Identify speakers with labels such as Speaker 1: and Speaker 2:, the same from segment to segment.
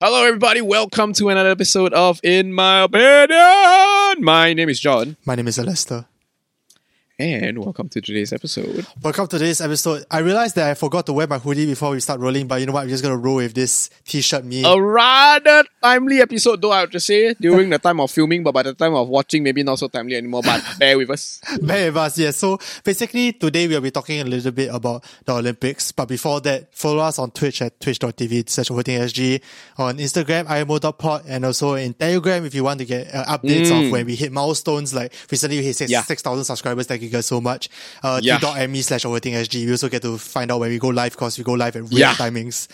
Speaker 1: Hello, everybody. Welcome to another episode of In My Opinion. My name is John,
Speaker 2: My name is Alester.
Speaker 1: And welcome to today's episode.
Speaker 2: Welcome to today's episode. I realized that I forgot to wear my hoodie before we start rolling, but you know what? I'm just gonna roll with this t-shirt me.
Speaker 1: A rather timely episode, though I have to say, during the time of filming, but by the time of watching, maybe not so timely anymore. But bear with us.
Speaker 2: Bear with us, yes. So basically today we'll be talking a little bit about the Olympics. But before that, follow us on Twitch at twitch.tv slash SG, on Instagram, imo.pod, and also in Telegram if you want to get uh, updates of when we hit milestones. Like recently we hit six-
Speaker 1: Yeah.
Speaker 2: 6,000 subscribers. Thank you guys so much. Uh,
Speaker 1: Yeah.
Speaker 2: t.me slash SG. We also get to find out when we go live because we go live at weird
Speaker 1: Yeah.
Speaker 2: timings.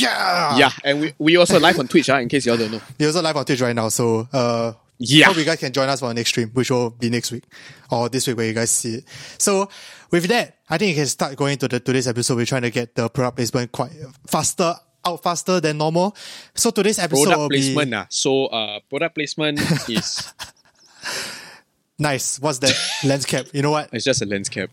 Speaker 2: Yeah!
Speaker 1: Yeah, and we, we also live on Twitch, ah, in case you all don't know.
Speaker 2: We're also live on Twitch right now, so uh
Speaker 1: Yeah.
Speaker 2: hope you guys can join us for our next stream, which will be next week or this week where you guys see it. So with that, I think you can start going to the today's episode. We're trying to get the product placement quite faster, out faster than normal. So today's episode will
Speaker 1: Product
Speaker 2: be
Speaker 1: placement. ah. So, uh, product placement is
Speaker 2: nice. What's that lens cap? You know what?
Speaker 1: it's just a lens cap.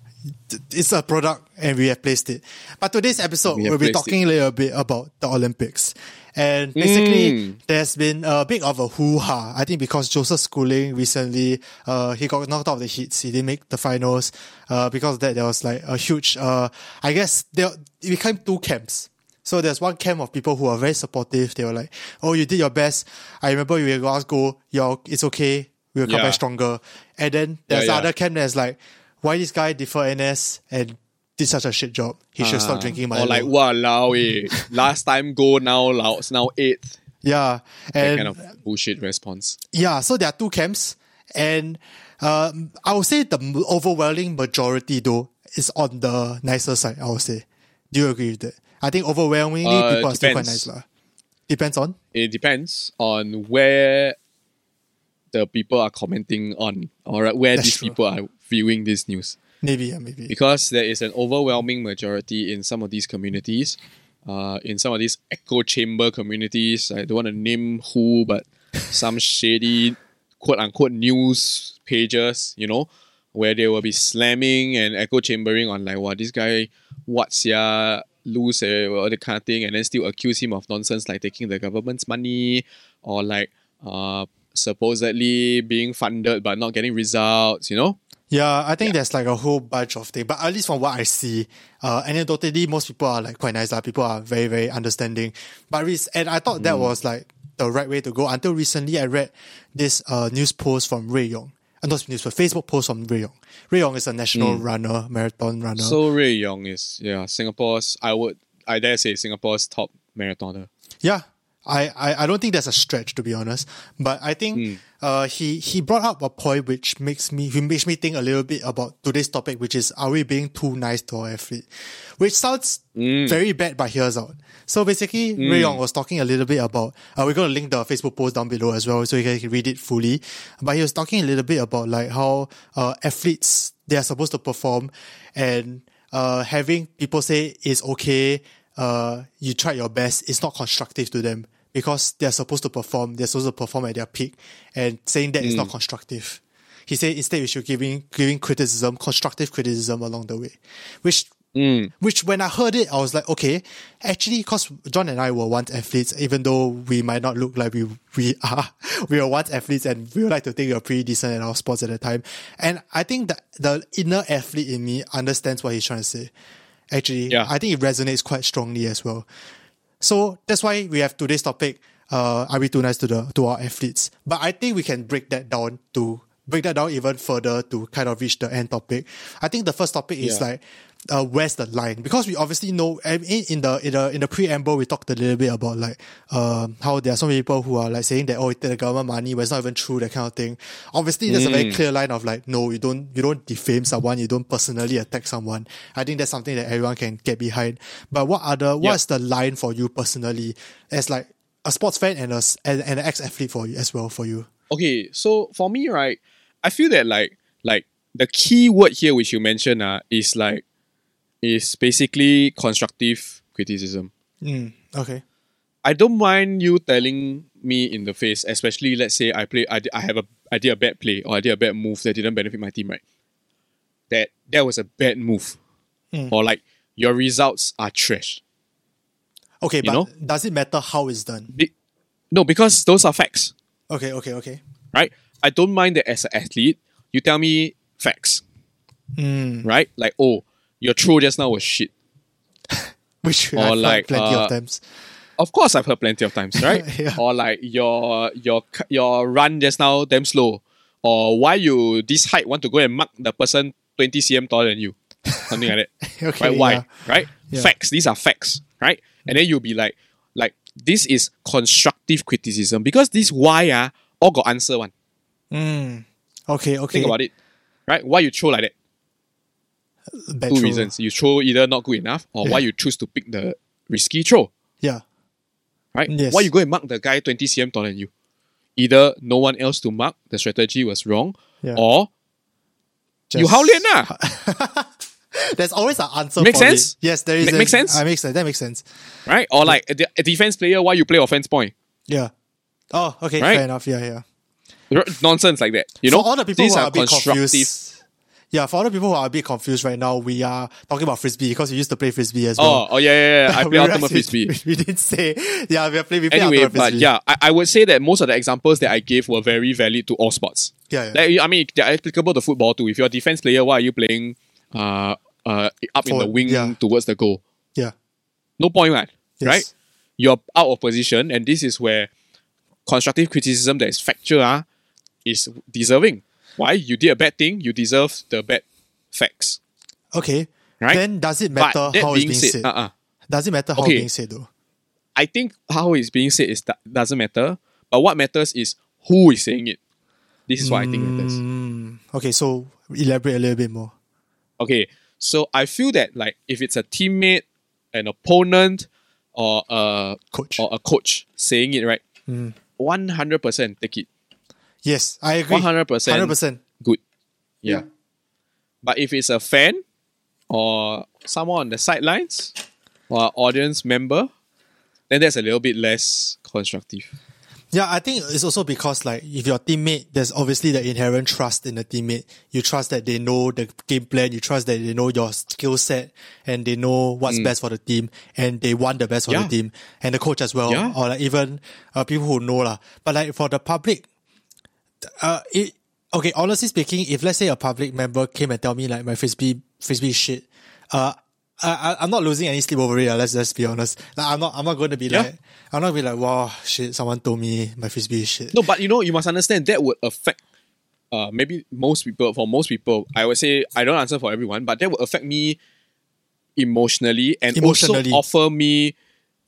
Speaker 2: It's a product and we have placed it. But today's episode,
Speaker 1: we
Speaker 2: we'll be talking a little bit about the Olympics. And basically, there's been a bit of a hoo-ha. I think because Joseph Schooling recently, uh, he got knocked out of the heats. He didn't make the finals. Uh, because of that, there was like a huge, uh, I guess there, it became two camps. So there's one camp of people who are very supportive. They were like, "Oh, you did your best. I remember you were us go. You're, it's okay. We'll come
Speaker 1: Yeah.
Speaker 2: back stronger." And then there's
Speaker 1: Yeah, yeah.
Speaker 2: other camp that's like, "Why this guy defer NS and did such a shit job? He should stop drinking Milo."
Speaker 1: Or like, wow, eh. Last time go, now Laos, now eighth.
Speaker 2: yeah,
Speaker 1: That
Speaker 2: and
Speaker 1: kind of bullshit response.
Speaker 2: yeah. So there are two camps, and um, I would say the overwhelming majority though is on the nicer side. I would say. Do you agree with that? I think overwhelmingly
Speaker 1: Uh,
Speaker 2: people are still quite nice lah. Depends on.
Speaker 1: it depends on where the people are commenting on or where
Speaker 2: That's
Speaker 1: these
Speaker 2: true.
Speaker 1: people are viewing this news
Speaker 2: Maybe, yeah, maybe.
Speaker 1: because there is an overwhelming majority in some of these communities uh, in some of these echo chamber communities i don't want to name who but some shady quote unquote news pages you know where they will be slamming and echo chambering on like wow this guy what's ya lose eh, all the kind of thing and then still accuse him of nonsense like taking the government's money or like uh supposedly being funded but not getting results you know
Speaker 2: Yeah, I think there's like a whole bunch of things, but at least from what I see, uh, anecdotally, most people are like quite nice. Like people are very, very understanding. But re- and I thought that was like the right way to go until recently. I read this uh news post from Rui Yong, uh, not news, but Facebook post from Rui Yong. Rui Yong is a national runner, marathon runner.
Speaker 1: so Rui Yong is yeah singapore's i would i dare say singapore's top marathoner
Speaker 2: Yeah, I, I, I don't think that's a stretch to be honest, but I think uh he he brought up a point which makes me he makes me think a little bit about today's topic, which is are we being too nice to our athlete? Which sounds very bad, but here's out. So basically, Rui Yong was talking a little bit about. Uh, we're gonna link the Facebook post down below as well, so you can read it fully. But he was talking a little bit about like how uh athletes they are supposed to perform, and uh having people say it's okay uh, you tried your best, it's not constructive to them because they're supposed to perform, they're supposed to perform at their peak, and saying that is not hmm. constructive. He said instead we should giving giving criticism, constructive criticism along the way, which hmm. which when I heard it, I was like, okay, actually, because John and I were once athletes, even though we might not look like we we are, we were once athletes, and we would like to think we were pretty decent at our sports at the time. And I think that the inner athlete in me understands what he's trying to say. Actually,
Speaker 1: Yeah.
Speaker 2: I think it resonates quite strongly as well. So that's why we have today's topic. Uh, are we too nice to the to our athletes? But I think we can break that down to break that down even further to kind of reach the end topic. I think the first topic is
Speaker 1: Yeah.
Speaker 2: like, uh, where's the line? Because we obviously know I mean, in the in the in the preamble we talked a little bit about like um how there are so many people who are like saying that oh it take the government money but it's not even true that kind of thing. Obviously there's a very clear line of like no you don't you don't defame someone you don't personally attack someone. I think that's something that everyone can get behind. But what other what's the line for you personally as like a sports fan and a and, and an ex athlete for you as well for you?
Speaker 1: okay so for me right i feel that like like the key word here which you mentioned uh, is like is basically constructive criticism
Speaker 2: Mm, okay.
Speaker 1: I don't mind you telling me in the face, especially let's say I play, I, I have a, I did a bad play or I did a bad move that didn't benefit my team, right? That that was a bad move,
Speaker 2: Hmm.
Speaker 1: or like your results are trash.
Speaker 2: Okay, but
Speaker 1: know?
Speaker 2: does it matter how it's done?
Speaker 1: Be- No, because those are facts,
Speaker 2: Okay, okay, okay.
Speaker 1: right? I don't mind that as an athlete, you tell me facts,
Speaker 2: Mm.
Speaker 1: right? Like, oh, your throw just now was shit.
Speaker 2: Which
Speaker 1: Or
Speaker 2: I've heard
Speaker 1: like,
Speaker 2: plenty
Speaker 1: uh,
Speaker 2: of times.
Speaker 1: Of course, I've heard plenty of times, right?
Speaker 2: Yeah.
Speaker 1: Or like your your your run just now damn slow, or why you this height want to go and mark the person twenty cm taller than you, something like that.
Speaker 2: Okay,
Speaker 1: right? Why?
Speaker 2: yeah.
Speaker 1: Right?
Speaker 2: Yeah.
Speaker 1: Facts. These are facts, right? And then you'll be like, like this is constructive criticism because this why ah all got answer one.
Speaker 2: Mm. Okay, okay.
Speaker 1: Think about it, right? Why you throw like that?
Speaker 2: Bad
Speaker 1: Two
Speaker 2: throw.
Speaker 1: reasons. You throw either not good enough, or why you choose to pick the risky throw.
Speaker 2: Yeah.
Speaker 1: right?
Speaker 2: Yes.
Speaker 1: Why you go and mark the guy 20 cm taller than you? Either no one else to mark, the strategy was wrong,
Speaker 2: Yeah.
Speaker 1: or you
Speaker 2: Just-
Speaker 1: hao lian lah,
Speaker 2: There's always an answer
Speaker 1: Make
Speaker 2: for it.
Speaker 1: sense?
Speaker 2: Yes, there is. A-
Speaker 1: make sense?
Speaker 2: Uh, makes sense. That makes sense.
Speaker 1: right? Or like a, de- a defense player, why you play offense point?
Speaker 2: Yeah. Oh, okay,
Speaker 1: Right?
Speaker 2: fair enough. Yeah, yeah.
Speaker 1: R- Nonsense like that. You know,
Speaker 2: for all the people
Speaker 1: these
Speaker 2: who are
Speaker 1: are
Speaker 2: a bit confused. Yeah, for the people who are a bit confused right now, we are talking about frisbee because we used to play frisbee as well.
Speaker 1: Oh, oh yeah, yeah, yeah. I play ultimate frisbee.
Speaker 2: We, we didn't say. Yeah, we are playing. We play
Speaker 1: Anyway, but
Speaker 2: frisbee.
Speaker 1: yeah, I, I would say that most of the examples that I gave were very valid to all sports.
Speaker 2: yeah, yeah.
Speaker 1: Like, I mean, they're applicable to football too. If you're a defense player, why are you playing uh, uh, up in the wing
Speaker 2: yeah.
Speaker 1: towards the goal?
Speaker 2: yeah.
Speaker 1: No point, right?
Speaker 2: Yes.
Speaker 1: Right? You're out of position, and this is where constructive criticism that is factual ah, is deserving. Why? You did a bad thing, you deserve the bad facts.
Speaker 2: Okay.
Speaker 1: Right?
Speaker 2: Then does it matter how it's
Speaker 1: being said,
Speaker 2: said?
Speaker 1: uh-uh.
Speaker 2: Does it matter how
Speaker 1: Okay.
Speaker 2: it's being said though?
Speaker 1: I think how it's being said is that doesn't matter, but what matters is who is saying it. This is what I think matters.
Speaker 2: Mm, okay, so elaborate a little bit more.
Speaker 1: Okay, so I feel that like if it's a teammate, an opponent, or a
Speaker 2: Coach.
Speaker 1: or a coach saying it right,
Speaker 2: Mm.
Speaker 1: one hundred percent take it.
Speaker 2: Yes, I agree.
Speaker 1: One hundred percent
Speaker 2: Hundred percent.
Speaker 1: good. Yeah. But if it's a fan or someone on the sidelines or audience member, then that's a little bit less constructive.
Speaker 2: Yeah, I think it's also because like if your teammate, there's obviously the inherent trust in the teammate. You trust that they know the game plan. You trust that they know your skill set and they know what's best for the team and they want the best for
Speaker 1: Mm. Yeah.
Speaker 2: the team and the coach as well,
Speaker 1: Yeah.
Speaker 2: or like even uh, people who know lah. But like for the public, uh, it okay. Honestly speaking, if let's say a public member came and tell me like my frisbee frisbee shit, uh, I, I I'm not losing any sleep over it. lah, Let's let's be honest. Like I'm not I'm not going to be
Speaker 1: Yeah.
Speaker 2: like I'm not gonna be like wow shit. Someone told me my frisbee shit.
Speaker 1: No, but you know, you must understand that would affect uh maybe most people for most people, I would say I don't answer for everyone, but that would affect me emotionally and
Speaker 2: Emotionally.
Speaker 1: also offer me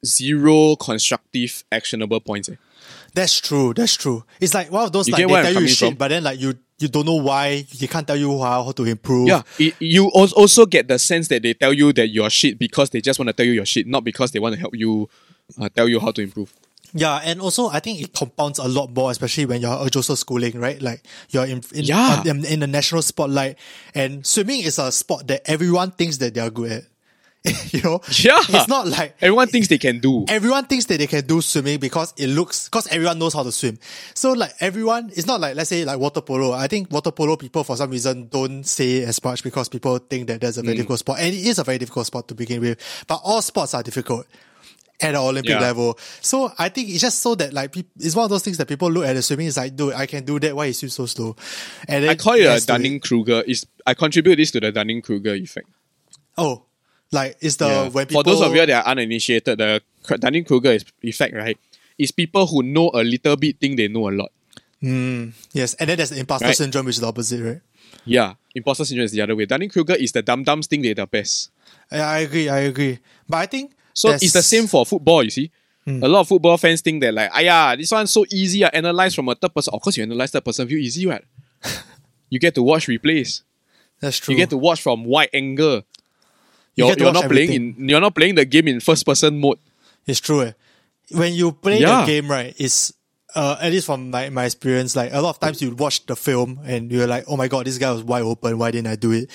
Speaker 1: zero constructive actionable points. eh.
Speaker 2: That's true. That's true. It's like one of those
Speaker 1: You
Speaker 2: like they tell you shit,
Speaker 1: from?
Speaker 2: but then like you you don't know why. They can't tell you how, how to improve.
Speaker 1: Yeah, it, you also get the sense that they tell you that you're shit because they just want to tell you you're shit, not because they want to help you uh, tell you how to improve.
Speaker 2: Yeah, and also I think it compounds a lot more, especially when you're also schooling, right? Like you're in in,
Speaker 1: Yeah.
Speaker 2: in, in the national spotlight, and swimming is a sport that everyone thinks that they're good at. you know,
Speaker 1: Yeah.
Speaker 2: it's not like
Speaker 1: Everyone thinks they can do.
Speaker 2: everyone thinks that they can do swimming because it looks because everyone knows how to swim. So like everyone, it's not like let's say like water polo. I think water polo people for some reason don't say as much because people think that that's a very
Speaker 1: Mm.
Speaker 2: difficult sport, and it is a very difficult sport to begin with. But all sports are difficult at the Olympic
Speaker 1: Yeah.
Speaker 2: level. So I think it's just so that like peop- it's one of those things that people look at the swimming is like, dude, I can do that. Why is you so slow? And then
Speaker 1: I call it a Dunning Kruger. Is I contribute this to the Dunning Kruger effect.
Speaker 2: Oh, like it's the
Speaker 1: Yeah.
Speaker 2: when people
Speaker 1: For those of you that are uninitiated, the Dunning Kruger effect, right, is people who know a little bit think they know a lot.
Speaker 2: yes, and then there's the imposter
Speaker 1: Right.
Speaker 2: syndrome, which is the opposite, right?
Speaker 1: Yeah, imposter syndrome is the other way. Dunning Kruger is the dumb dumbs think they're the best.
Speaker 2: Yeah, I agree. I agree. But I think
Speaker 1: So
Speaker 2: there's-
Speaker 1: it's the same for football, you see.
Speaker 2: Hmm.
Speaker 1: A lot of football fans think that like, ah yeah, this one's so easy. I analyze from a third person. Of course, you analyze third person view easy, right? you get to watch replays.
Speaker 2: That's true.
Speaker 1: You get to watch from wide angle.
Speaker 2: You
Speaker 1: You're, you're
Speaker 2: watch
Speaker 1: not playing in you're not playing the game in first person mode.
Speaker 2: It's true. Eh. When you play
Speaker 1: Yeah.
Speaker 2: the game, right, it's uh, at least from my, my experience, like a lot of times you watch the film and you're like, oh my god, this guy was wide open. Why didn't I do it?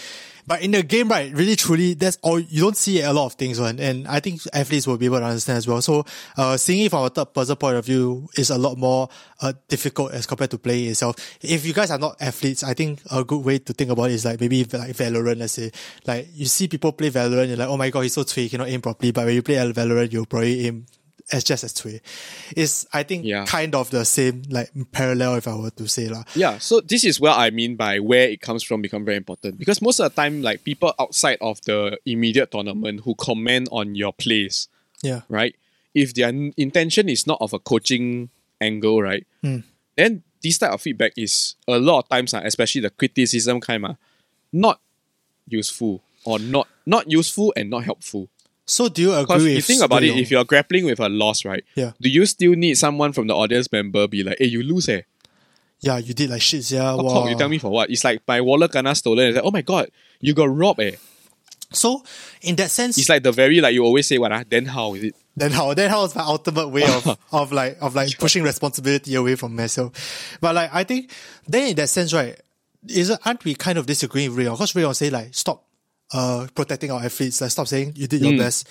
Speaker 2: But in the game, right, really truly, that's all you don't see a lot of things, one. And I think athletes will be able to understand as well. So, uh, seeing it from a third person point of view is a lot more uh, difficult as compared to playing itself. If you guys are not athletes, I think a good way to think about it is like maybe like Valorant, let's say. Like you see people play Valorant, you're like, oh my god, he's so cui, he cannot aim properly. But when you play Valorant, you'll probably aim as just as Cui. It's I think
Speaker 1: Yeah.
Speaker 2: kind of the same like parallel if I were to say lah.
Speaker 1: Yeah, so this is what I mean by where it comes from become very important because most of the time, like people outside of the immediate tournament who comment on your plays,
Speaker 2: Yeah.
Speaker 1: right? If their intention is not of a coaching angle, right? Then this type of feedback is a lot of times, ah, especially the criticism kind, ah, not useful or not not useful and not helpful.
Speaker 2: So do you agree
Speaker 1: you think about it, if you're grappling with a loss, right?
Speaker 2: Yeah.
Speaker 1: Do you still need someone from the audience member be like, hey, you lose eh?
Speaker 2: Yeah, you did like shit, yeah.
Speaker 1: What
Speaker 2: wow.
Speaker 1: you tell me for what? It's like my wallet gonna stolen. It's like, oh my god, you got robbed eh.
Speaker 2: So in that sense
Speaker 1: It's like the very like you always say what ah, then how is it?
Speaker 2: then how then how is my ultimate way of, of like of like pushing responsibility away from myself. But like I think then in that sense, right, is it aren't we kind of disagreeing with Rui Yong? Because Rui Yong say like stop uh protecting our athletes, like stop saying you did your best.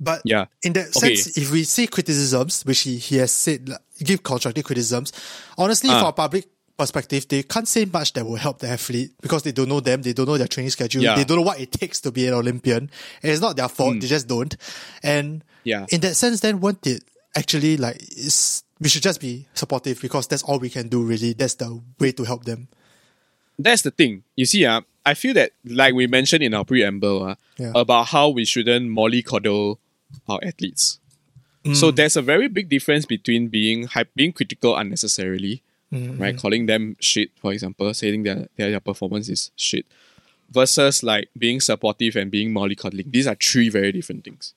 Speaker 2: But
Speaker 1: Mm. Yeah.
Speaker 2: in that
Speaker 1: Okay.
Speaker 2: sense, if we see criticisms, which he, he has said, like, give constructive criticisms, honestly,
Speaker 1: Ah.
Speaker 2: from a public perspective, they can't say much that will help the athlete because they don't know them, they don't know their training schedule,
Speaker 1: Yeah.
Speaker 2: they don't know what it takes to be an Olympian. And it's not their fault, they just don't. And
Speaker 1: Mm. Yeah.
Speaker 2: in that sense, then won't it actually like is we should just be supportive because that's all we can do really. That's the way to help them.
Speaker 1: That's the thing. You see, uh, I feel that like we mentioned in our preamble uh,
Speaker 2: Yeah.
Speaker 1: about how we shouldn't mollycoddle our athletes. So there's a very big difference between being hy- being critical unnecessarily, right? Calling them shit, for example, saying that their, their performance is shit, versus like being supportive and being mollycoddling. These are three very different things.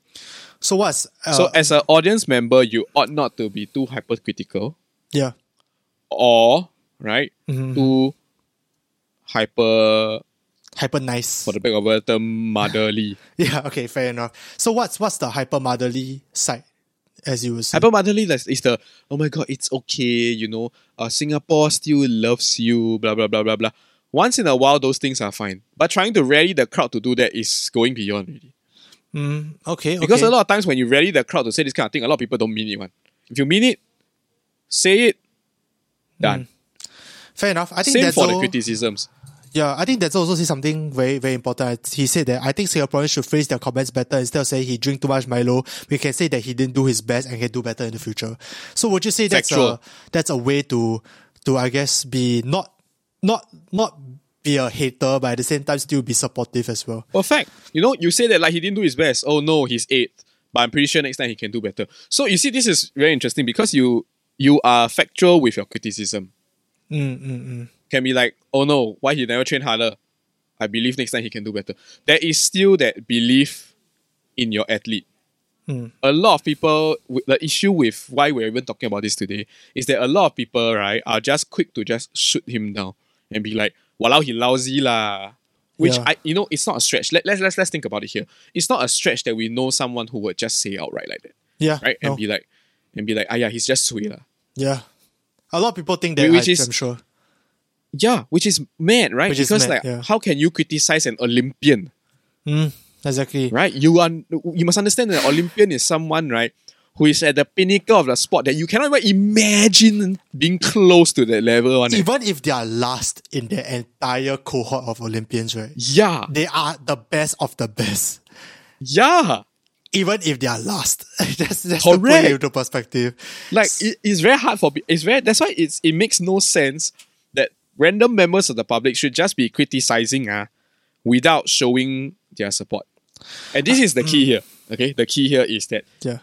Speaker 2: So what's uh,
Speaker 1: So as an audience member, you ought not to be too hypercritical
Speaker 2: yeah.
Speaker 1: or right too hyper
Speaker 2: Hyper nice.
Speaker 1: for the back of the term motherly.
Speaker 2: Yeah, okay, fair enough. So what's what's the hyper motherly side, as you would say?
Speaker 1: hyper motherly is is the oh my god it's okay you know uh, Singapore still loves you blah blah blah blah blah. Once in a while those things are fine, but trying to rally the crowd to do that is going beyond really.
Speaker 2: okay,
Speaker 1: Because a lot of times when you rally the crowd to say this kind of thing, a lot of people don't mean it. One, if you mean it, say it. Done.
Speaker 2: fair enough. I think
Speaker 1: Same
Speaker 2: that's
Speaker 1: for the criticisms.
Speaker 2: Yeah, I think that's also say something very, very important. He said that I think Singaporeans should phrase their comments better instead of saying he drink too much Milo. We can say that he didn't do his best and can do better in the future. So would you say that's a that's a way to to I guess be not not not be a hater, but at the same time still be supportive as well.
Speaker 1: Perfect. You know, you say that like he didn't do his best. Oh no, he's eighth. But I'm pretty sure next time he can do better. So you see, this is very interesting because you you are factual with your criticism. Mm, mm, mm. Can be like, oh no, why he never train harder? I believe next time he can do better. There is still that belief in your athlete. A lot of people, the issue with why we're even talking about this today is that a lot of people, right, are just quick to just shoot him down and be like, "Walao, he lousy lah." Which
Speaker 2: Yeah.
Speaker 1: I, you know, it's not a stretch. Let, let's let's let's think about it here. It's not a stretch that we know someone who would just say outright like that,
Speaker 2: Yeah,
Speaker 1: right? And
Speaker 2: no,
Speaker 1: be like, and be like, ah yeah, he's just sweet lah.
Speaker 2: yeah. A lot of people think that.
Speaker 1: Which
Speaker 2: I,
Speaker 1: is-
Speaker 2: I'm sure.
Speaker 1: Yeah, which is mad, right?
Speaker 2: Which
Speaker 1: because
Speaker 2: mad,
Speaker 1: like,
Speaker 2: yeah.
Speaker 1: how can you criticize an Olympian?
Speaker 2: Exactly.
Speaker 1: right? You are you must understand that an Olympian is someone, right, who is at the pinnacle of the sport that you cannot even imagine being close to that level. Eh.
Speaker 2: Even if they are last in their entire cohort of Olympians, right?
Speaker 1: yeah,
Speaker 2: They are the best of the best.
Speaker 1: yeah.
Speaker 2: even if they are lost. that's that's
Speaker 1: Correct.
Speaker 2: it into perspective.
Speaker 1: Like it, it's very hard for it's very that's why it's it makes no sense random members of the public should just be criticizing ah without showing their support. And this is the key here. Okay, the key here is that
Speaker 2: Yeah.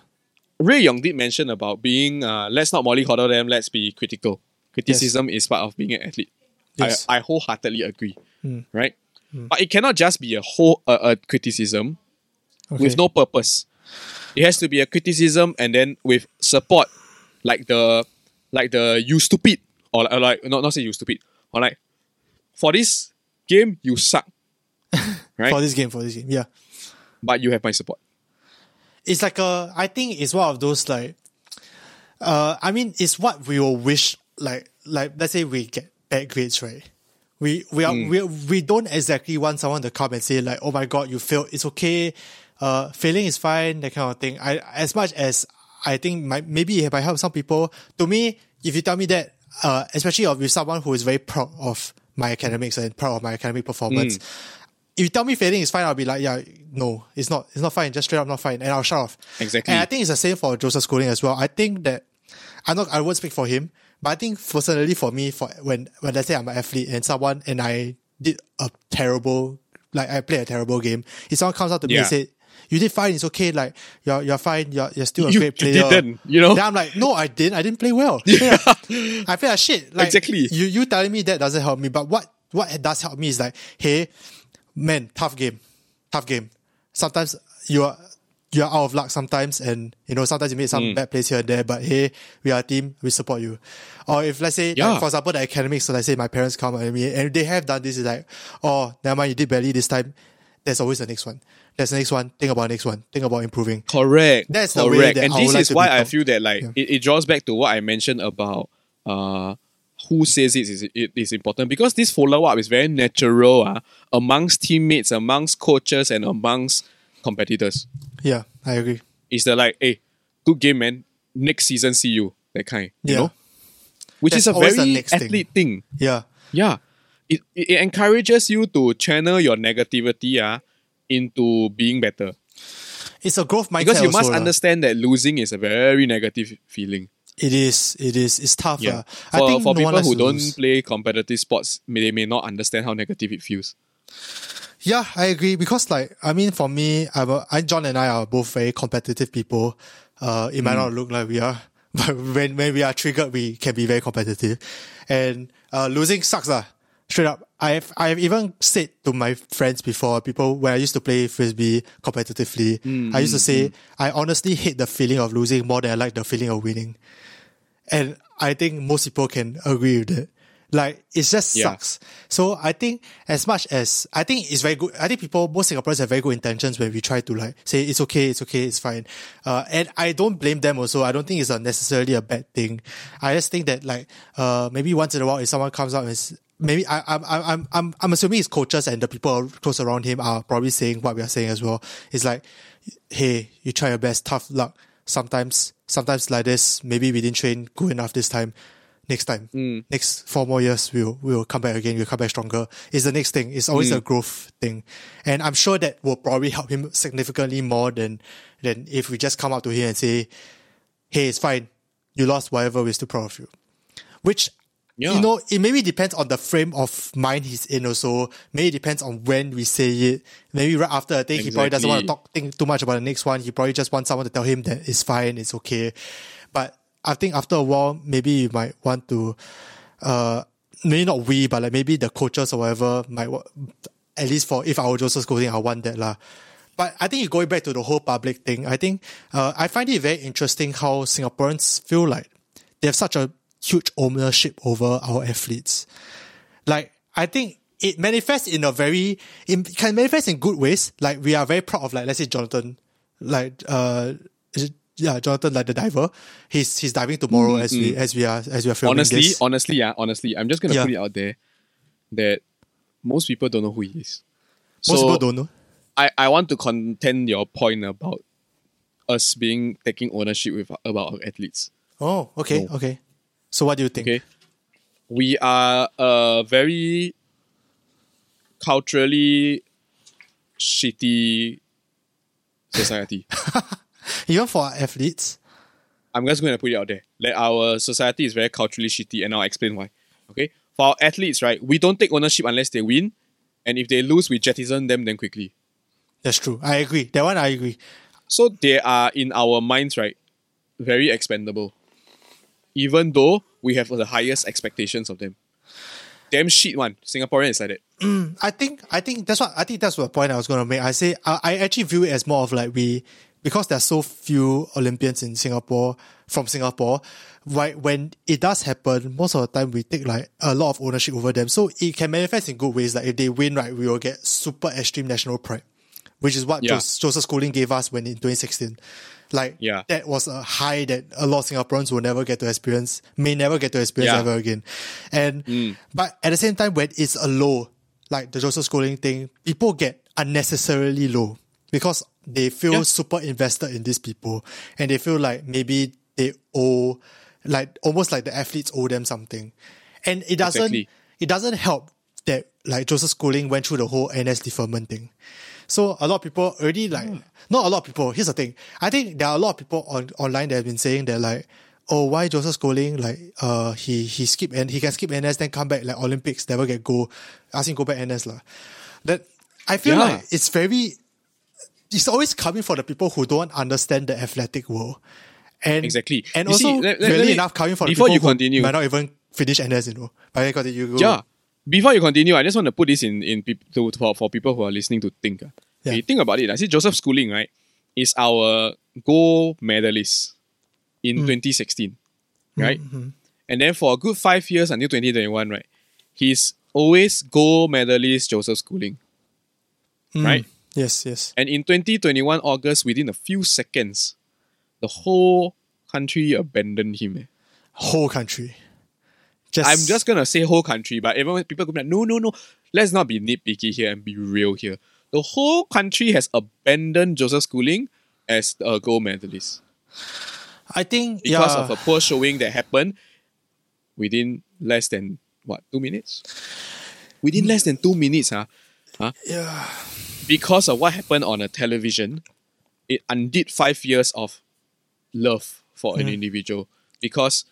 Speaker 1: Rui Yong did mention about being uh, let's not mollycoddle them, let's be critical. Criticism is part of being an athlete.
Speaker 2: Yes.
Speaker 1: I, I wholeheartedly agree. Right? But it cannot just be a whole a, a criticism
Speaker 2: Okay.
Speaker 1: with no purpose. It has to be a criticism and then with support, like the like the you stupid or like, like not not say you stupid or like for this game you suck, right?
Speaker 2: for this game, for this game. Yeah.
Speaker 1: but you have my support.
Speaker 2: It's like a I think it's one of those like uh I mean it's what we will wish like like let's say we get bad grades, right? We we are we we don't exactly want someone to come and say like, oh my god, you failed, it's okay, uh failing is fine, that kind of thing. I as much as I think might maybe it might help some people. To me, if you tell me that, uh especially with someone who is very proud of my academics and proud of my academic performance, If you tell me failing is fine, I'll be like, yeah, no, it's not, it's not fine. Just straight up not fine. And I'll shut off.
Speaker 1: Exactly.
Speaker 2: And I think it's the same for Joseph Schooling as well. I think that I'm not, I won't speak for him, but I think personally for me, for when, when let's say I'm an athlete and someone, and I did a terrible, like I played a terrible game, if someone comes up to me
Speaker 1: Yeah.
Speaker 2: and say, you did fine, it's okay, like, you're, you're fine, you're, you're still a
Speaker 1: You-
Speaker 2: great player.
Speaker 1: you didn't, you know?
Speaker 2: Then I'm like, no, I didn't, I didn't play well. Yeah. I feel like shit. Like,
Speaker 1: Exactly.
Speaker 2: You, you telling me that doesn't help me, but what, what does help me is like, hey, man, tough game, tough game. Sometimes you are you are out of luck sometimes, and you know sometimes you
Speaker 1: make
Speaker 2: some mm. bad plays here and there. But hey, we are a team, we support you. Or if let's say,
Speaker 1: Yeah.
Speaker 2: like, for example, the academics. So let's say my parents come at me, and they have done this. Is like, oh, never mind, you did badly this time. There's always the next one. There's the next one. Think about the next one. Think about improving.
Speaker 1: Correct.
Speaker 2: That's the way that
Speaker 1: and this
Speaker 2: like
Speaker 1: is
Speaker 2: to
Speaker 1: why I feel that like
Speaker 2: Yeah.
Speaker 1: it, it draws back to what I mentioned about uh who says it is it is important because this follow up is very natural uh, amongst teammates, amongst coaches, and amongst competitors.
Speaker 2: Yeah, I agree.
Speaker 1: It's the like, hey, good game, man. Next season, see you. That kind. You
Speaker 2: Yeah.
Speaker 1: know? Which
Speaker 2: There's
Speaker 1: is a very
Speaker 2: next thing.
Speaker 1: athlete thing.
Speaker 2: Yeah,
Speaker 1: Yeah. It, it encourages you to channel your negativity uh, into being better.
Speaker 2: it's a growth mindset.
Speaker 1: Because you must
Speaker 2: lah.
Speaker 1: understand that losing is a very negative feeling.
Speaker 2: It is. It is. It's tough.
Speaker 1: Yeah.
Speaker 2: lah.
Speaker 1: For,
Speaker 2: I think
Speaker 1: for
Speaker 2: no
Speaker 1: people who don't
Speaker 2: lose.
Speaker 1: play competitive sports, they may not understand how negative it feels.
Speaker 2: Yeah, I agree because like I mean for me, I'm a, I John and I are both very competitive people. Uh, it
Speaker 1: Hmm.
Speaker 2: might not look like we are, but when when we are triggered, we can be very competitive, and uh, losing sucks lah. Straight up, I've I've even said to my friends before, people when I used to play frisbee competitively,
Speaker 1: Hmm,
Speaker 2: I used to say I honestly hate the feeling of losing more than I like the feeling of winning, and I think most people can agree with that. Like it just
Speaker 1: Yeah.
Speaker 2: sucks. So I think as much as I think it's very good. I think people, most Singaporeans have very good intentions when we try to like say it's okay, it's okay, it's fine. Uh, and I don't blame them also. I don't think it's a necessarily a bad thing. I just think that like, uh, maybe once in a while if someone comes up and maybe I, I'm, I'm, I'm, I'm, I'm assuming his coaches and the people close around him are probably saying what we are saying as well. It's like, hey, you try your best, tough luck. Sometimes, sometimes like this, maybe we didn't train good enough this time next time, hmm. next four more years, we'll we'll come back again. We'll come back stronger. It's the next thing. It's always hmm. a growth thing, and I'm sure that will probably help him significantly more than than if we just come up to him and say, "Hey, it's fine. You lost whatever. We're still proud of you." Which
Speaker 1: Yeah.
Speaker 2: you know, it maybe depends on the frame of mind he's in. Also, maybe it depends on when we say it. Maybe right after a thing, he probably doesn't want to talk think too much about the next one. He probably just wants someone to tell him that it's fine, it's okay. But I think after a while, maybe you might want to, uh, maybe not we, but like maybe the coaches or whatever might, at least for if I were Joseph Schooling, I want that lah. But I think going back to the whole public thing, I think uh, I find it very interesting how Singaporeans feel like they have such a huge ownership over our athletes. Like I think it manifests in a very it can manifest in good ways. Like we are very proud of like let's say Jonathan, like uh yeah Jonathan like the diver. He's he's diving tomorrow as we as we are as we are filming
Speaker 1: honestly,
Speaker 2: this.
Speaker 1: honestly, yeah, honestly, I'm just gonna
Speaker 2: Yeah.
Speaker 1: put it out there that most people don't know who he is.
Speaker 2: Most
Speaker 1: so
Speaker 2: people don't know.
Speaker 1: I, I want to contend your point about us being taking ownership with about our athletes.
Speaker 2: Oh, okay,
Speaker 1: No.
Speaker 2: okay. So what do you think?
Speaker 1: Okay. We are a very culturally shitty society.
Speaker 2: Even for our athletes,
Speaker 1: I'm just going to put it out there. Like our society is very culturally shitty, and I'll explain why. Okay, for our athletes, right, we don't take ownership unless they win, and if they lose, we jettison them then quickly.
Speaker 2: that's true. I agree. That one I agree.
Speaker 1: So they are in our minds, right, very expendable. Even though we have the highest expectations of them. Damn shit one. Singaporean is like that.
Speaker 2: I think I think that's what I think that's what point I was gonna make. I say I, I actually view it as more of like we because there's so few Olympians in Singapore from Singapore. Right when it does happen, most of the time we take like a lot of ownership over them. So it can manifest in good ways. Like if they win, right, we will get super extreme national pride, which is what
Speaker 1: Yeah.
Speaker 2: Jos- Joseph Schooling gave us when in 2016. Like
Speaker 1: Yeah.
Speaker 2: that was a high that a lot of Singaporeans will never get to experience, may never get to experience
Speaker 1: Yeah.
Speaker 2: ever again. And mm. but at the same time, when it's a low, like the Joseph Schooling thing, people get unnecessarily low because they feel
Speaker 1: Yeah.
Speaker 2: super invested in these people and they feel like maybe they owe like almost like the athletes owe them something. And it doesn't
Speaker 1: Exactly.
Speaker 2: it doesn't help like Joseph Schooling went through the whole NS deferment thing. So a lot of people already like, not a lot of people. Here's the thing. I think there are a lot of people on online that have been saying that like, oh, why Joseph Schooling like uh he he skip and he can skip NS then come back like Olympics never get go, ask him go back NS lah. That I feel
Speaker 1: Yeah.
Speaker 2: like it's very it's always coming for the people who don't understand the athletic world. And
Speaker 1: Exactly.
Speaker 2: And
Speaker 1: You
Speaker 2: also
Speaker 1: see, let- let-
Speaker 2: really
Speaker 1: let me-
Speaker 2: enough coming for the
Speaker 1: before
Speaker 2: people
Speaker 1: you
Speaker 2: who
Speaker 1: continue.
Speaker 2: might not even finish NS, you know. But you got you go.
Speaker 1: Yeah. Before you continue, I just want to put this in in to, for, for people who are listening to think. ah.
Speaker 2: Yeah.
Speaker 1: Okay, think about it. I see Joseph Schooling, right, is our gold medalist in
Speaker 2: Mm.
Speaker 1: 2016, right?
Speaker 2: Mm-hmm.
Speaker 1: And then for a good five years until 2021, right, he's always gold medalist Joseph Schooling,
Speaker 2: Mm.
Speaker 1: right?
Speaker 2: Yes, yes.
Speaker 1: And in 2021 August, within a few seconds, the whole country abandoned him. eh.
Speaker 2: Whole country. Just
Speaker 1: I'm just gonna say whole country, but everyone people could be like, no, no, no. Let's not be nitpicky here and be real here. The whole country has abandoned Joseph Schooling as a gold medalist
Speaker 2: I think
Speaker 1: because
Speaker 2: yeah,
Speaker 1: of a poor showing that happened within less than what two minutes. Within less than two minutes, huh? Huh?
Speaker 2: yeah.
Speaker 1: Because of what happened on a television, it undid five years of love for an mm. individual. Because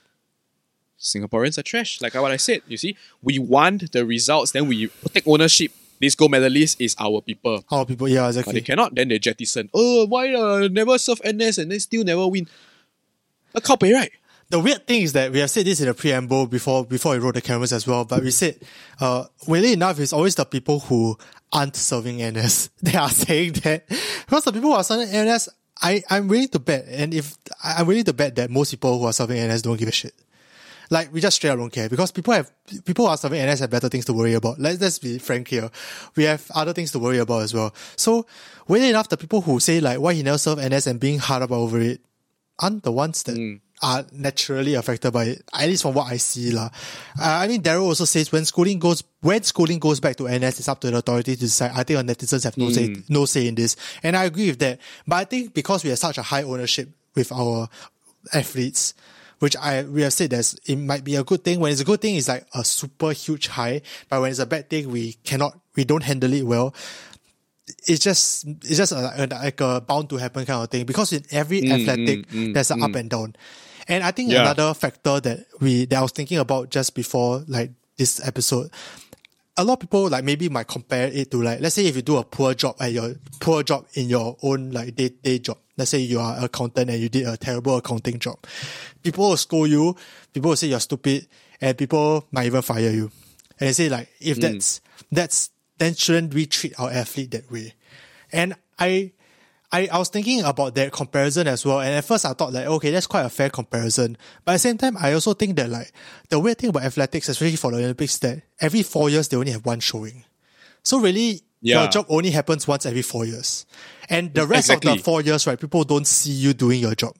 Speaker 1: Singaporeans are trash. Like what I said, you see, we want the results, then we take ownership. This gold medalist is our people.
Speaker 2: Our people, yeah, exactly.
Speaker 1: But they cannot, then they jettison. Oh, why uh, never serve NS and then still never win? A copy, right?
Speaker 2: The weird thing is that we have said this in the preamble before before we wrote the cameras as well, but we said, uh, weirdly enough, it's always the people who aren't serving NS. They are saying that because the people who are serving NS, I I'm willing to bet, and if I'm willing to bet that most people who are serving NS don't give a shit. Like we just straight up don't care because people have people who are serving NS have better things to worry about. Let's let's be frank here. We have other things to worry about as well. So weirdly enough, the people who say like why he never served NS and being hard up over it aren't the ones that are naturally affected by it. At least from what I see, lah. Uh, I mean, Daryl also says when schooling goes when schooling goes back to NS, it's up to the authority to decide. I think our netizens have no say no say in this, and I agree with that. But I think because we have such a high ownership with our athletes, which I we have said that it might be a good thing. When it's a good thing, it's like a super huge high. But when it's a bad thing, we cannot we don't handle it well it's just it's just a, like a bound to happen kind of thing because in every mm, athletic mm, mm, there's an up and down and i think
Speaker 1: Yeah.
Speaker 2: another factor that we that i was thinking about just before like this episode a lot of people like maybe might compare it to like let's say if you do a poor job at your poor job in your own like day day job. Let's say you are an accountant and you did a terrible accounting job. People will scold you, people will say you're stupid, and people might even fire you. And they say like if hmm. that's that's then shouldn't we treat our athlete that way? And I I, I was thinking about that comparison as well. And at first I thought like, okay, that's quite a fair comparison. But at the same time, I also think that like the weird thing about athletics, especially for the Olympics, that every four years they only have one showing. So really,
Speaker 1: Yeah.
Speaker 2: your job only happens once every four years. And the rest of the four years, right, people don't see you doing your job.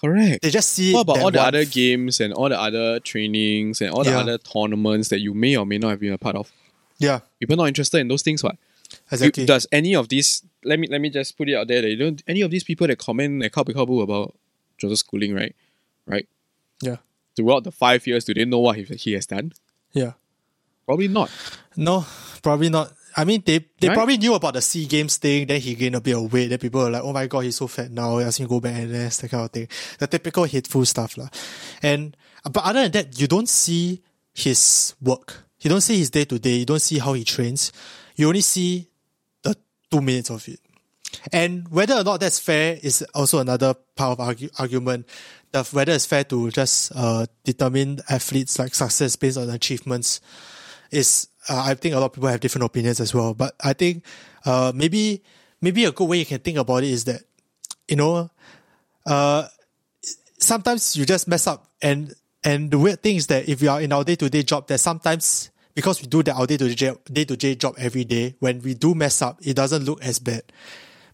Speaker 1: Correct.
Speaker 2: They just see
Speaker 1: What about all the other
Speaker 2: f-
Speaker 1: games and all the other trainings and all the
Speaker 2: Yeah.
Speaker 1: other tournaments that you may or may not have been a part of?
Speaker 2: Yeah,
Speaker 1: People not interested in those things, what?
Speaker 2: exactly.
Speaker 1: You- does any of these let me let me just put it out there that you don't any of these people that comment at Kabu Kabu about Joseph Schooling, right? Right?
Speaker 2: yeah,
Speaker 1: Throughout the five years, do they know what he, he has done?
Speaker 2: yeah.
Speaker 1: Probably not.
Speaker 2: No, probably not. I mean, they they
Speaker 1: Right?
Speaker 2: probably knew about the Sea Games thing. Then he gained a bit of weight. Then people were like, "Oh my god, he's so fat now." Ask him to go back and that kind of thing. The typical hateful stuff, lah. And but other than that, you don't see his work. You don't see his day to day. You don't see how he trains. You only see the two minutes of it. And whether or not that's fair is also another part of argument. The, whether it's fair to just uh, determine athletes like success based on achievements is uh, I think a lot of people have different opinions as well. But I think uh, maybe maybe a good way you can think about it is that you know uh, sometimes you just mess up and and the weird thing is that if you are in our day to day job, that sometimes because we do that our day to day to day job every day, when we do mess up, it doesn't look as bad.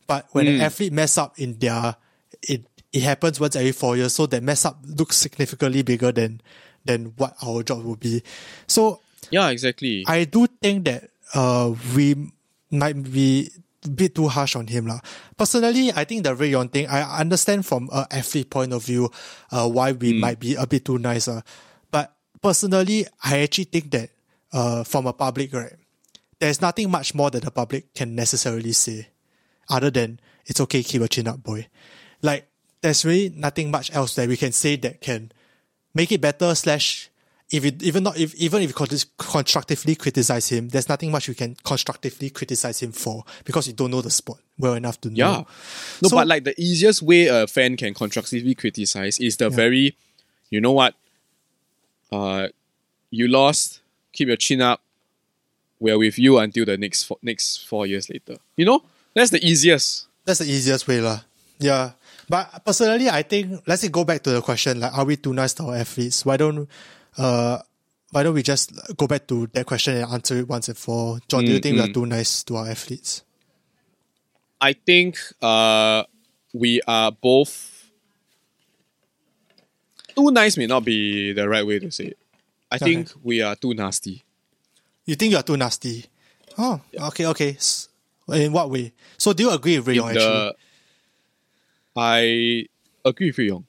Speaker 2: But when an athlete mess up in their it it happens once every four years, so that mess up looks significantly bigger than than what our job would be. So
Speaker 1: Yeah, exactly.
Speaker 2: I do think that uh we might be a bit too harsh on him lah. Personally, I think the Rui Yong thing, I understand from an athlete point of view, uh, why we might be a bit too nice. Uh. But personally, I actually think that uh, from a public, right, there's nothing much more that the public can necessarily say other than it's okay, keep your chin up, boy. Like, there's really nothing much else that we can say that can make it better slash if you even not if even if you constructively criticize him, there's nothing much you can constructively criticize him for because you don't know the sport well enough to know.
Speaker 1: Yeah. No,
Speaker 2: So-
Speaker 1: but like the easiest way a fan can constructively criticize is the very, you know what? Uh, you lost. Keep your chin up. We're with you until the next four, next four years later. You know, that's the easiest.
Speaker 2: That's the easiest way, lah. Yeah. But personally, I think let's go back to the question like, are we too nice to our athletes? Why don't, uh, why don't we just go back to that question and answer it once and for all? John, do you think we are too nice to our athletes?
Speaker 1: I think uh, we are both too nice. May not be the right way to say it. I think we are too nasty.
Speaker 2: You think you are too nasty? Oh, okay, okay. In what way? So do you agree with Rui Yong actually?
Speaker 1: I agree with you, Yong.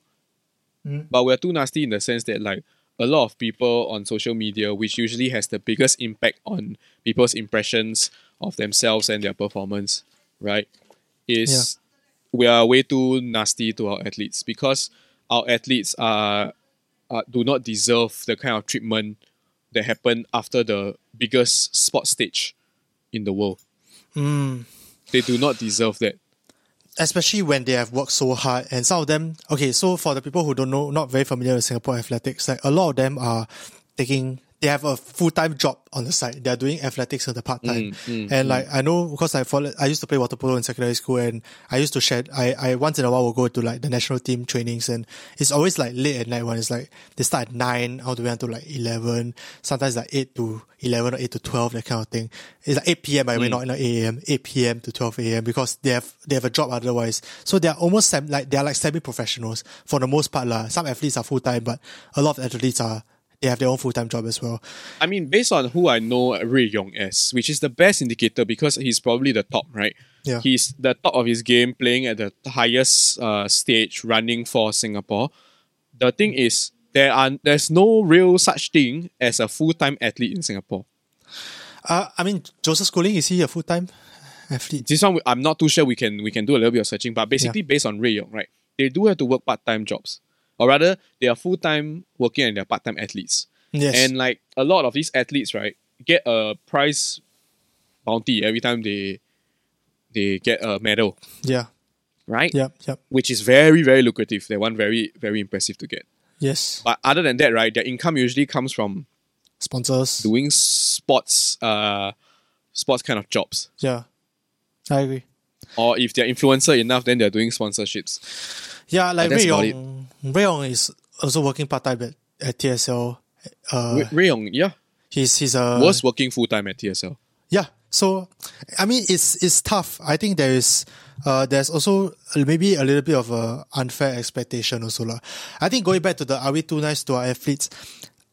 Speaker 2: Mm.
Speaker 1: But we're too nasty in the sense that like a lot of people on social media, which usually has the biggest impact on people's impressions of themselves and their performance, right? Is we are way too nasty to our athletes because our athletes are, are do not deserve the kind of treatment that happened after the biggest sports stage in the world.
Speaker 2: Mm.
Speaker 1: They do not deserve that.
Speaker 2: Especially when they have worked so hard and some of them okay so for the people who don't know not very familiar with singapore athletics like a lot of them are taking they have a full-time job on the side. They're doing athletics on the part-time. Mm, mm, and like mm. i know because i follow i used to play water polo in secondary school and i used to share i i once in a while will go to like the national team trainings and it's always like late at night when it's like they start at 9 all the way until like 11 sometimes like 8 to 11 or 8 to 12 that kind of thing. It's like 8 p.m by the way not like 8 a.m 8 p.m to 12 a.m because they have they have a job otherwise. So they're almost sem- like they're like semi-professionals for the most part lah. some athletes are full-time but a lot of athletes are they have their own full-time job as well
Speaker 1: I mean, based on who I know Rui Yong as, which is the best indicator because he's probably the top, right?
Speaker 2: Yeah.
Speaker 1: He's the top of his game, playing at the highest uh, stage, running for Singapore. The thing is, there are there's no real such thing as a full time athlete in Singapore.
Speaker 2: uh, i mean joseph schooling is he a full-time athlete
Speaker 1: This one I'm not too sure. We can we can do a little bit of searching, but basically based on Rui Yong, right? They do have to work part time jobs, or rather, they are full time working and they're part time athletes.
Speaker 2: yes
Speaker 1: And like a lot of these athletes, right, get a prize bounty every time they they get a medal,
Speaker 2: yeah
Speaker 1: right?
Speaker 2: yep yep
Speaker 1: Which is very, very lucrative. That one very, very impressive to get.
Speaker 2: yes
Speaker 1: But other than that, right, their income usually comes from
Speaker 2: sponsors
Speaker 1: doing sports uh sports kind of jobs.
Speaker 2: yeah i agree
Speaker 1: Or if they're influencer enough, then they're doing sponsorships.
Speaker 2: Yeah, like
Speaker 1: that's Rui
Speaker 2: Yong, Rui Yong is also working part time at, at TSL. Uh,
Speaker 1: Ray- Rui Yong, yeah,
Speaker 2: he's he's a
Speaker 1: was working full time at TSL.
Speaker 2: yeah. So I mean, it's it's tough. I think there is uh there's also maybe a little bit of a unfair expectation also lah. I think going back to the are we too nice to our athletes?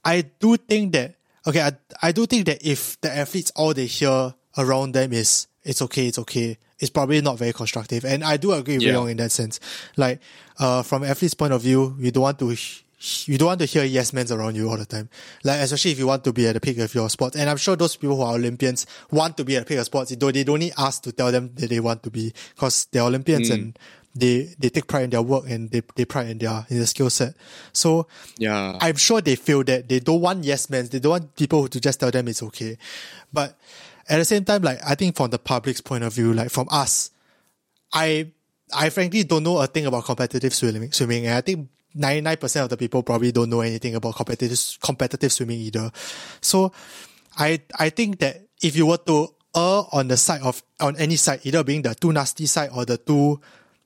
Speaker 2: I do think that okay. I I do think that if the athletes all they hear around them is it's okay, it's okay. It's probably not very constructive, and I do agree with
Speaker 1: Yeah.
Speaker 2: In that sense. Like, uh, from athlete's point of view, you don't want to you don't want to hear yes men around you all the time. Like especially if you want to be at the peak of your sport. And I'm sure those people who are Olympians want to be at the peak of sports. They don't, they don't need us to tell them that they want to be because they're Olympians and they they take pride in their work and they, they pride in their in their skill set. So
Speaker 1: Yeah.
Speaker 2: I'm sure they feel that they don't want yes men. They don't want people to just tell them it's okay. But at the same time, like I think from the public's point of view, like from us, I I frankly don't know a thing about competitive swimming. Swimming, and I think ninety nine percent of the people probably don't know anything about competitive competitive swimming either. So, I I think that if you were to err on the side of on any side, either being the too nasty side or the too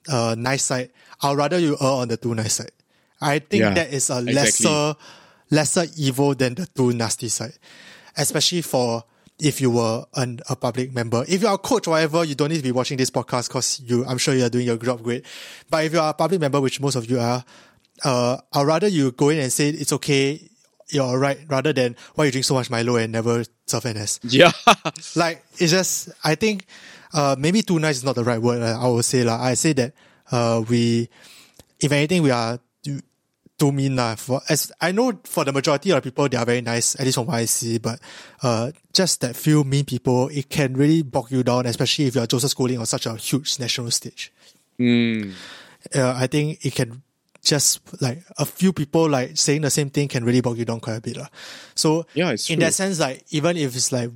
Speaker 2: uh nice side, I'd rather you err on the too nice side. I think
Speaker 1: Yeah,
Speaker 2: that is a
Speaker 1: exactly.
Speaker 2: lesser lesser evil than the too nasty side, especially for if you were an, a public member. If you're a coach, or whatever, you don't need to be watching this podcast because you, I'm sure you are doing your job great. But if you are a public member, which most of you are, uh, I'd rather you go in and say it's okay, you're alright, rather than why you drink so much Milo and never serve NS.
Speaker 1: yeah.
Speaker 2: Like it's just, I think, uh, maybe too nice is not the right word. uh, I would say, like, I say that, uh, we, if anything, we are too, too mean lah. For as I know, for the majority of the people, they are very nice, at least from what I see. But uh, just that few mean people, it can really bog you down, especially if you're Joseph Schooling on such a huge national stage.
Speaker 1: Mm.
Speaker 2: Uh, I think it can just like a few people like saying the same thing can really bog you down quite a bit lah. So
Speaker 1: Yeah,
Speaker 2: in
Speaker 1: true.
Speaker 2: that sense, like even if it's like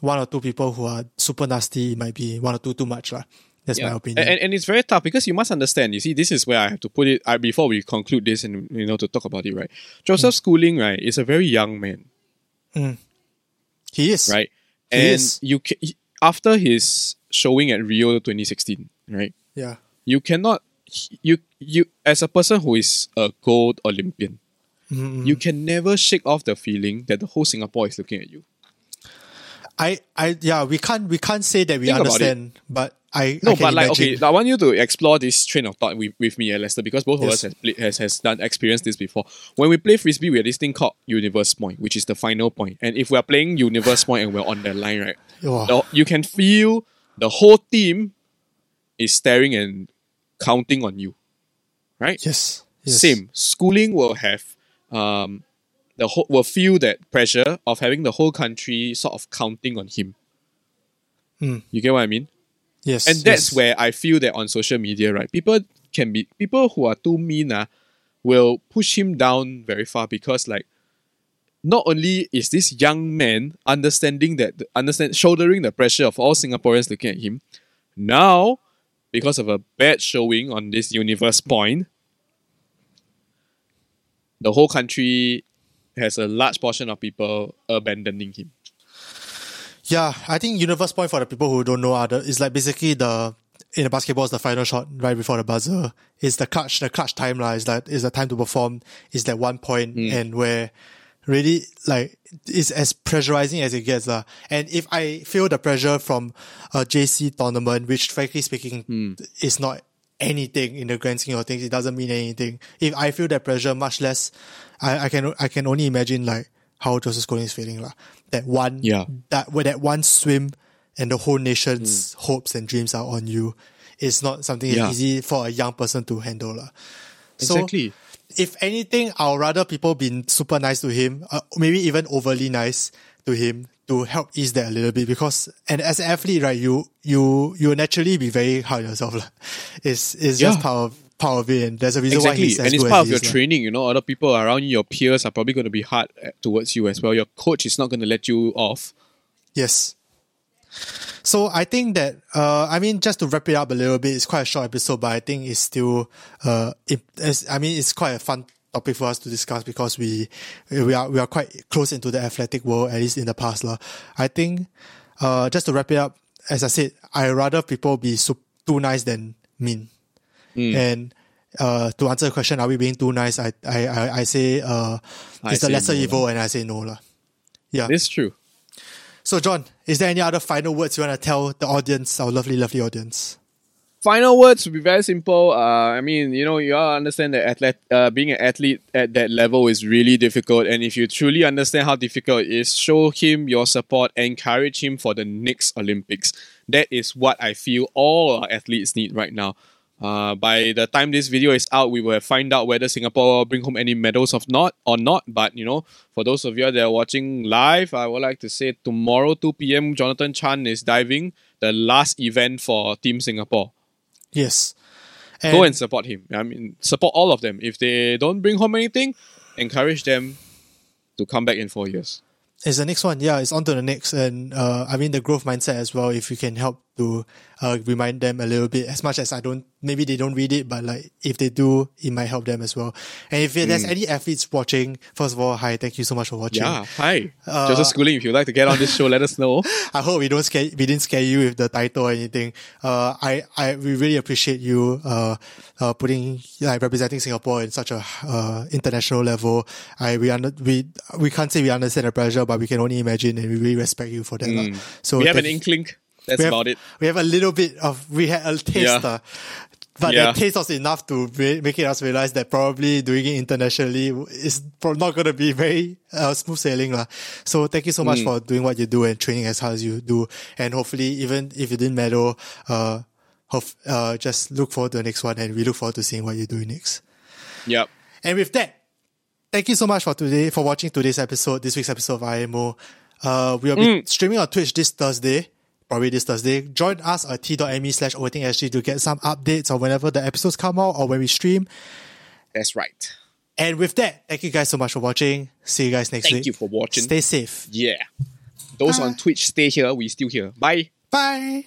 Speaker 2: one or two people who are super nasty, it might be one or two too much lah. That's my opinion.
Speaker 1: And, and it's very tough because you must understand. You see, this is where I have to put it. I, before we conclude this and you know to talk about it, right? Joseph mm. Schooling, right, is a very young man, mm.
Speaker 2: he is
Speaker 1: right?
Speaker 2: He
Speaker 1: and
Speaker 2: is.
Speaker 1: you ca- after his showing at Rio 2016, right?
Speaker 2: Yeah.
Speaker 1: You cannot you you as a person who is a gold Olympian,
Speaker 2: mm-hmm, mm-hmm.
Speaker 1: you can never shake off the feeling that the whole Singapore is looking at you.
Speaker 2: I, I, yeah, we can't, we can't say that we
Speaker 1: Think
Speaker 2: understand, but I,
Speaker 1: No,
Speaker 2: I
Speaker 1: but like
Speaker 2: imagine.
Speaker 1: okay, I want you to explore this train of thought with, with me, eh, Lester, because both of us has, played, has has done experienced this before. When we play frisbee, we have this thing called universe point, which is the final point. And if we are playing universe point and we're on the line, right, the- you can feel the whole team is staring and counting on you, right?
Speaker 2: yes, yes.
Speaker 1: Same. Schooling will have um, the whole will feel that pressure of having the whole country sort of counting on him.
Speaker 2: Hmm.
Speaker 1: You get what I mean?
Speaker 2: Yes.
Speaker 1: and that's
Speaker 2: yes.
Speaker 1: where I feel that on social media, right, people can be people who are too mean, ah, will push him down very far because like not only is this young man understanding that understand shouldering the pressure of all Singaporeans looking at him, now because of a bad showing on this universe point, the whole country has a large portion of people abandoning him.
Speaker 2: Yeah, I think universe point for the people who don't know other is like basically the in the basketball is the final shot right before the buzzer. It's the clutch, the clutch time lah. Is that is the time to perform. Is that one point hmm. and where really like it's as pressurizing as it gets lah. And if I feel the pressure from a JC tournament, which frankly speaking hmm. is not anything in the grand scheme of things, it doesn't mean anything. If I feel that pressure, much less, I, I can I can only imagine like how Joseph Schooling is feeling lah. That one
Speaker 1: Yeah.
Speaker 2: that where that one swim and the whole nation's hopes and dreams are on you is not something
Speaker 1: Yeah.
Speaker 2: easy for a young person to handle. lah. So,
Speaker 1: Exactly.
Speaker 2: if anything, I'd rather people be super nice to him, uh, maybe even overly nice to him to help ease that a little bit. Because and as an athlete, right, you you you naturally be very hard on yourself. lah. It's it's just
Speaker 1: Yeah.
Speaker 2: part of part of it, and there's a reason why
Speaker 1: Exactly,
Speaker 2: he's as
Speaker 1: and it's part of your
Speaker 2: is,
Speaker 1: training. You know, other people around you, your peers, are probably going to be hard towards you as well. Your coach is not going to let you off.
Speaker 2: Yes. So I think that uh, I mean just to wrap it up a little bit, it's quite a short episode, but I think it's still uh, it, it's, I mean it's quite a fun topic for us to discuss because we we are we are quite close into the athletic world at least in the past lah. I think uh, just to wrap it up, as I said, I rather people be so, too nice than mean, and. Uh, to answer the question, are we being too nice? I I I, I say uh,
Speaker 1: I
Speaker 2: it's the lesser
Speaker 1: no
Speaker 2: evil, and I say no lah. Yeah.
Speaker 1: It's true.
Speaker 2: So, John, is there any other final words you want to tell the audience, our lovely, lovely audience?
Speaker 1: Final words would be very simple. Uh, I mean, you know, you all understand that athlete, uh, being an athlete at that level is really difficult. And if you truly understand how difficult it is, show him your support, encourage him for the next Olympics. That is what I feel all athletes need right now. Uh, by the time this video is out, we will find out whether Singapore will bring home any medals of not or not. But you know, for those of you that are watching live, I would like to say tomorrow 2 p.m. Jonathan Chan is diving the last event for Team Singapore
Speaker 2: Yes.
Speaker 1: go and support him. I mean, support all of them. If they don't bring home anything, encourage them to come back in four years.
Speaker 2: It's the next one. Yeah, it's on to the next. And uh, I mean, the growth mindset as well, if you can help to uh, remind them a little bit, as much as I don't, maybe they don't read it, but like if they do, it might help them as well. And if there's any athletes watching, first of all, hi, thank you so much for watching.
Speaker 1: Yeah. Hi.
Speaker 2: Uh,
Speaker 1: Joseph Schooling, if you'd like to get on this show, let us know.
Speaker 2: I hope we don't scare, we didn't scare you with the title or anything. Uh, I, I, we really appreciate you, uh, uh, putting, like, representing Singapore in such a, uh, international level. I, we under, we, we can't say we understand the pressure, but we can only imagine and we really respect you for that. lah. So
Speaker 1: we have an inkling. That's
Speaker 2: have,
Speaker 1: about it.
Speaker 2: We have a little bit of, we had a taste,
Speaker 1: Yeah.
Speaker 2: but
Speaker 1: Yeah.
Speaker 2: that taste was enough to re- make us realize that probably doing it internationally is pro- not going to be very uh, smooth sailing. lah. So thank you so
Speaker 1: Mm.
Speaker 2: much for doing what you do and training as hard as you do. And hopefully, even if you didn't medal, uh, hope, uh, just look forward to the next one and we look forward to seeing what you're doing next.
Speaker 1: Yep.
Speaker 2: And with that, thank you so much for today for watching today's episode, this week's episode of IMO. Uh, we'll be
Speaker 1: Mm.
Speaker 2: streaming on Twitch this Thursday, probably this Thursday. Join us at t.me slash overthinkSG to get some updates on whenever the episodes come out or when we stream.
Speaker 1: That's right.
Speaker 2: And with that, thank you guys so much for watching. See you guys next
Speaker 1: Thank
Speaker 2: week.
Speaker 1: Thank you for watching.
Speaker 2: Stay safe.
Speaker 1: Yeah. Those on Twitch, stay here. We still here. Bye.
Speaker 2: Bye.